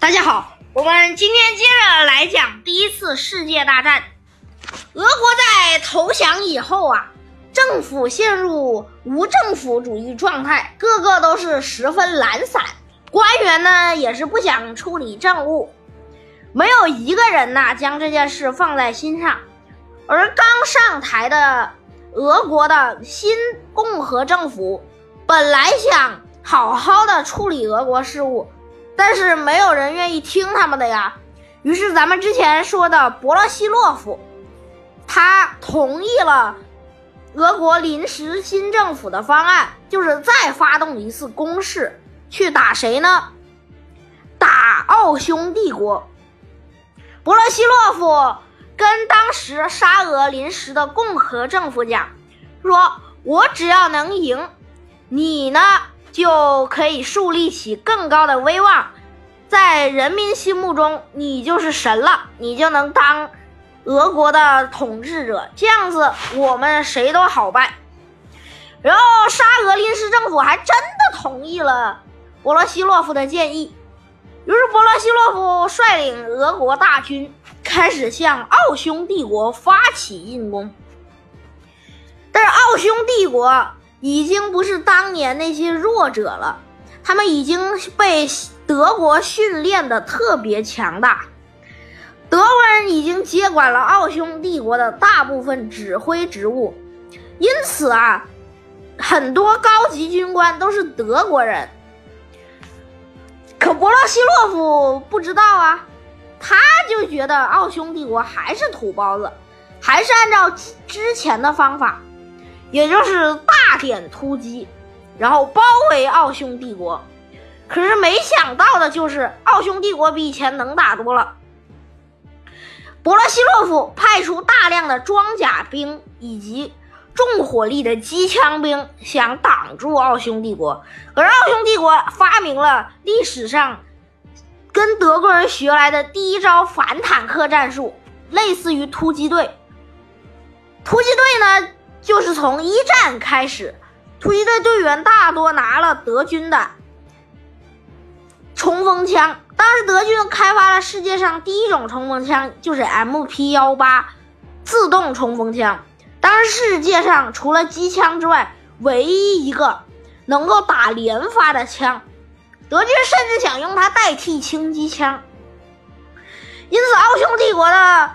大家好，我们今天接着来讲第一次世界大战。俄国在投降以后啊，政府陷入无政府主义状态，个个都是十分懒散，官员呢也是不想处理政务，没有一个人呐将这件事放在心上。而刚上台的俄国的新共和政府，本来想好好的处理俄国事务。但是没有人愿意听他们的呀，于是咱们之前说的伯罗西洛夫，他同意了俄国临时新政府的方案，就是再发动一次攻势，去打谁呢？打奥匈帝国。伯罗西洛夫跟当时沙俄临时的共和政府讲，说我只要能赢，你呢？就可以树立起更高的威望，在人民心目中，你就是神了，你就能当俄国的统治者。这样子，我们谁都好办。然后，沙俄临时政府还真的同意了波罗西洛夫的建议，于是波罗西洛夫率领俄国大军开始向奥匈帝国发起进攻。但是，奥匈帝国。已经不是当年那些弱者了，他们已经被德国训练的特别强大。德国人已经接管了奥匈帝国的大部分指挥职务，因此啊，很多高级军官都是德国人。可伯罗西洛夫不知道啊，他就觉得奥匈帝国还是土包子，还是按照之前的方法。也就是大点突击，然后包围奥匈帝国。可是没想到的就是，奥匈帝国比以前能打多了。伯罗西洛夫派出大量的装甲兵以及重火力的机枪兵，想挡住奥匈帝国。可是奥匈帝国发明了历史上跟德国人学来的第一招反坦克战术，类似于突击队。突击队呢？就是从一战开始，突击队队员大多拿了德军的冲锋枪。当时德军开发了世界上第一种冲锋枪，就是 MP 幺八自动冲锋枪。当时世界上除了机枪之外，唯一一个能够打连发的枪。德军甚至想用它代替轻机枪。因此，奥匈帝国的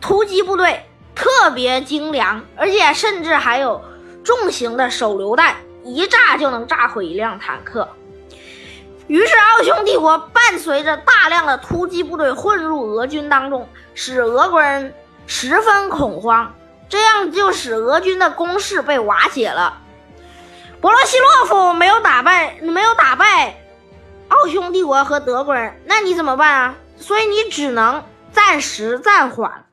突击部队。特别精良，而且甚至还有重型的手榴弹，一炸就能炸毁一辆坦克。于是，奥匈帝国伴随着大量的突击部队混入俄军当中，使俄国人十分恐慌。这样就使俄军的攻势被瓦解了。伯罗西洛夫没有打败，没有打败奥匈帝国和德国人，那你怎么办啊？所以你只能暂时暂缓。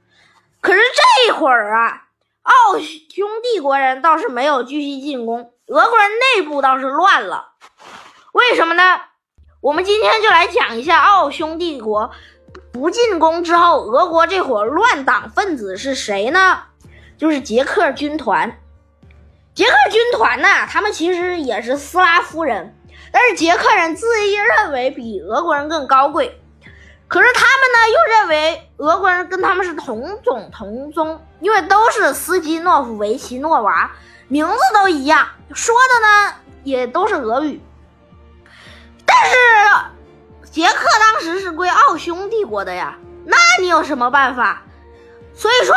可是这会儿啊，奥匈帝国人倒是没有继续进攻，俄国人内部倒是乱了。为什么呢？我们今天就来讲一下奥匈帝国不进攻之后，俄国这伙乱党分子是谁呢？就是捷克军团。捷克军团呢，他们其实也是斯拉夫人，但是捷克人自认为比俄国人更高贵。可是他们呢，又认为俄国人跟他们是同种同宗，因为都是斯基诺夫维奇诺娃，名字都一样，说的呢也都是俄语。但是捷克当时是归奥匈帝国的呀，那你有什么办法？所以说，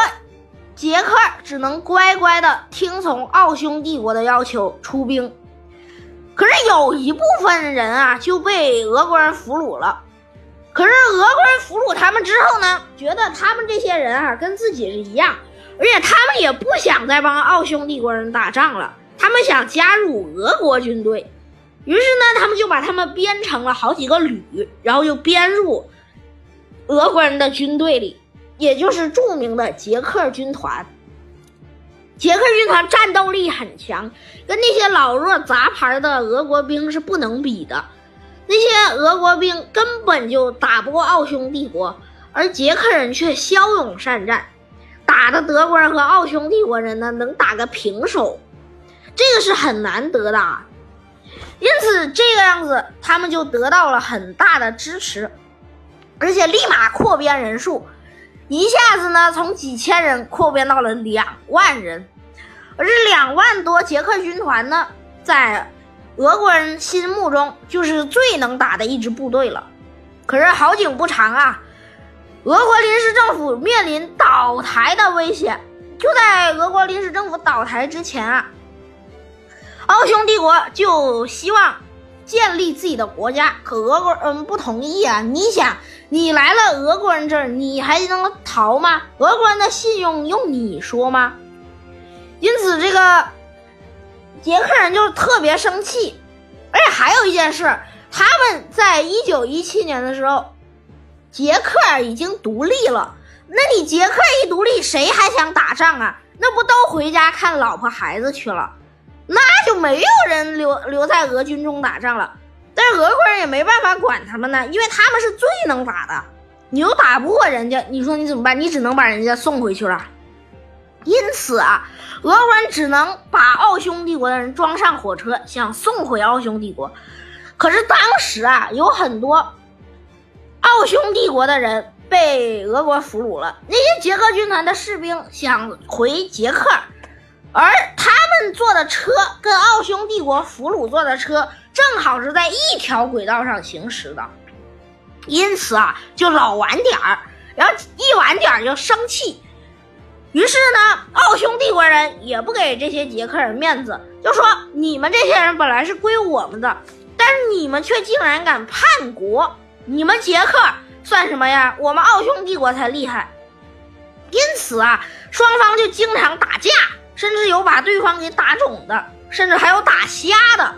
捷克只能乖乖的听从奥匈帝国的要求出兵。可是有一部分人啊，就被俄国人俘虏了。可是俄国人俘虏他们之后呢，觉得他们这些人啊跟自己是一样，而且他们也不想再帮奥匈帝国人打仗了，他们想加入俄国军队。于是呢，他们就把他们编成了好几个旅，然后又编入俄国人的军队里，也就是著名的捷克军团。捷克军团战斗力很强，跟那些老弱杂牌的俄国兵是不能比的。那些俄国兵根本就打不过奥匈帝国，而捷克人却骁勇善战，打的德国人和奥匈帝国人呢能打个平手，这个是很难得的。因此这个样子，他们就得到了很大的支持，而且立马扩编人数，一下子呢从几千人扩编到了两万人，而这两万多捷克军团呢，在俄国人心目中就是最能打的一支部队了。可是好景不长啊，俄国临时政府面临倒台的危险。就在俄国临时政府倒台之前啊。奥匈帝国就希望建立自己的国家，可俄国人不同意啊！你想，你来了俄国人这儿，你还能逃吗？俄国人的信用用你说吗？因此，这个捷克人就是特别生气。而且还有一件事，他们在一九一七年的时候，捷克已经独立了。那你捷克一独立，谁还想打仗啊？那不都回家看老婆孩子去了？那就没有人留留在俄军中打仗了，但是俄国人也没办法管他们呢，因为他们是最能打的，你又打不过人家，你说你怎么办？你只能把人家送回去了。因此啊，俄国只能把奥匈帝国的人装上火车，想送回奥匈帝国。可是当时啊，有很多奥匈帝国的人被俄国俘虏了，那些捷克军团的士兵想回捷克。而他们坐的车跟奥匈帝国俘虏坐的车正好是在一条轨道上行驶的，因此啊，就老晚点儿，然后一晚点儿就生气。于是呢，奥匈帝国人也不给这些捷克人面子，就说你们这些人本来是归我们的，但是你们却竟然敢叛国，你们捷克算什么呀？我们奥匈帝国才厉害。因此啊，双方就经常打架。甚至有把对方给打肿的，甚至还有打瞎的。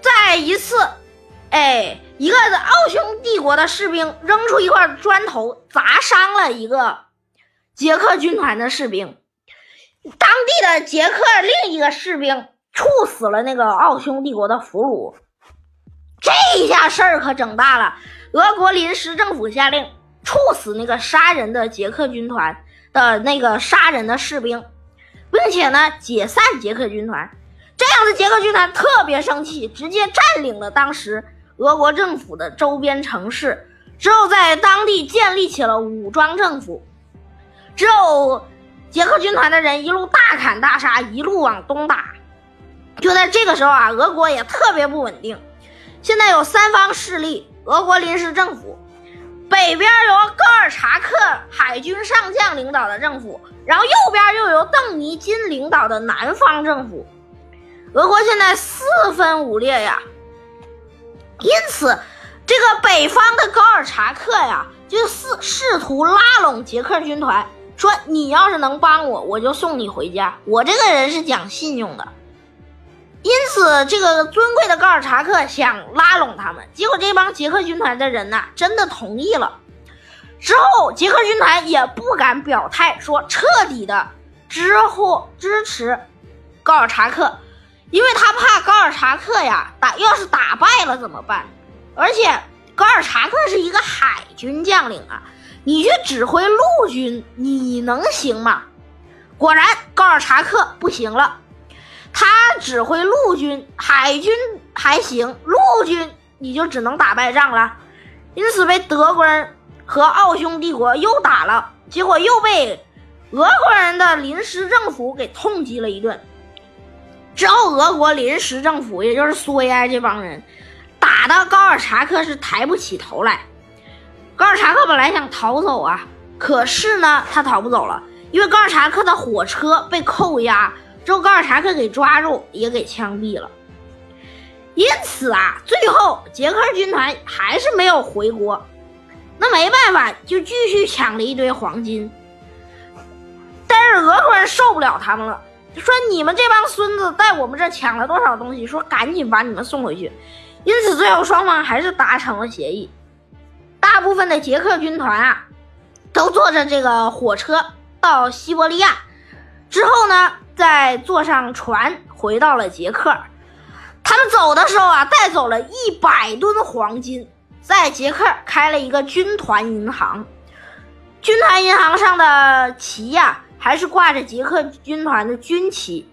再一次，哎，一个奥匈帝国的士兵扔出一块砖头，砸伤了一个捷克军团的士兵。当地的捷克另一个士兵处死了那个奥匈帝国的俘虏。这一下事儿可整大了，俄国临时政府下令处死那个杀人的捷克军团的那个杀人的士兵。并且呢，解散捷克军团，这样的捷克军团特别生气，直接占领了当时俄国政府的周边城市，之后在当地建立起了武装政府。之后，捷克军团的人一路大砍大杀，一路往东打。就在这个时候啊，俄国也特别不稳定，现在有三方势力：俄国临时政府。北边由高尔察克海军上将领导的政府，然后右边又由邓尼金领导的南方政府。俄国现在四分五裂呀，因此这个北方的高尔察克呀，就试试图拉拢捷克军团，说你要是能帮我，我就送你回家。我这个人是讲信用的。因此，这个尊贵的高尔察克想拉拢他们，结果这帮捷克军团的人呐，真的同意了。之后，捷克军团也不敢表态说彻底的支或支持高尔察克，因为他怕高尔察克呀打要是打败了怎么办？而且高尔察克是一个海军将领啊，你去指挥陆军，你能行吗？果然，高尔察克不行了。他指挥陆军、海军还行，陆军你就只能打败仗了，因此被德国人和奥匈帝国又打了，结果又被俄国人的临时政府给痛击了一顿。之后，俄国临时政府，也就是苏维埃这帮人，打的高尔察克是抬不起头来。高尔察克本来想逃走啊，可是呢，他逃不走了，因为高尔察克的火车被扣押。之后，高尔察克给抓住，也给枪毙了。因此啊，最后捷克军团还是没有回国。那没办法，就继续抢了一堆黄金。但是俄国人受不了他们了，说：“你们这帮孙子在我们这抢了多少东西？说赶紧把你们送回去。”因此，最后双方还是达成了协议。大部分的捷克军团啊，都坐着这个火车到西伯利亚。之后呢？再坐上船回到了捷克，他们走的时候啊，带走了一百吨黄金，在捷克开了一个军团银行。军团银行上的旗呀，还是挂着捷克军团的军旗。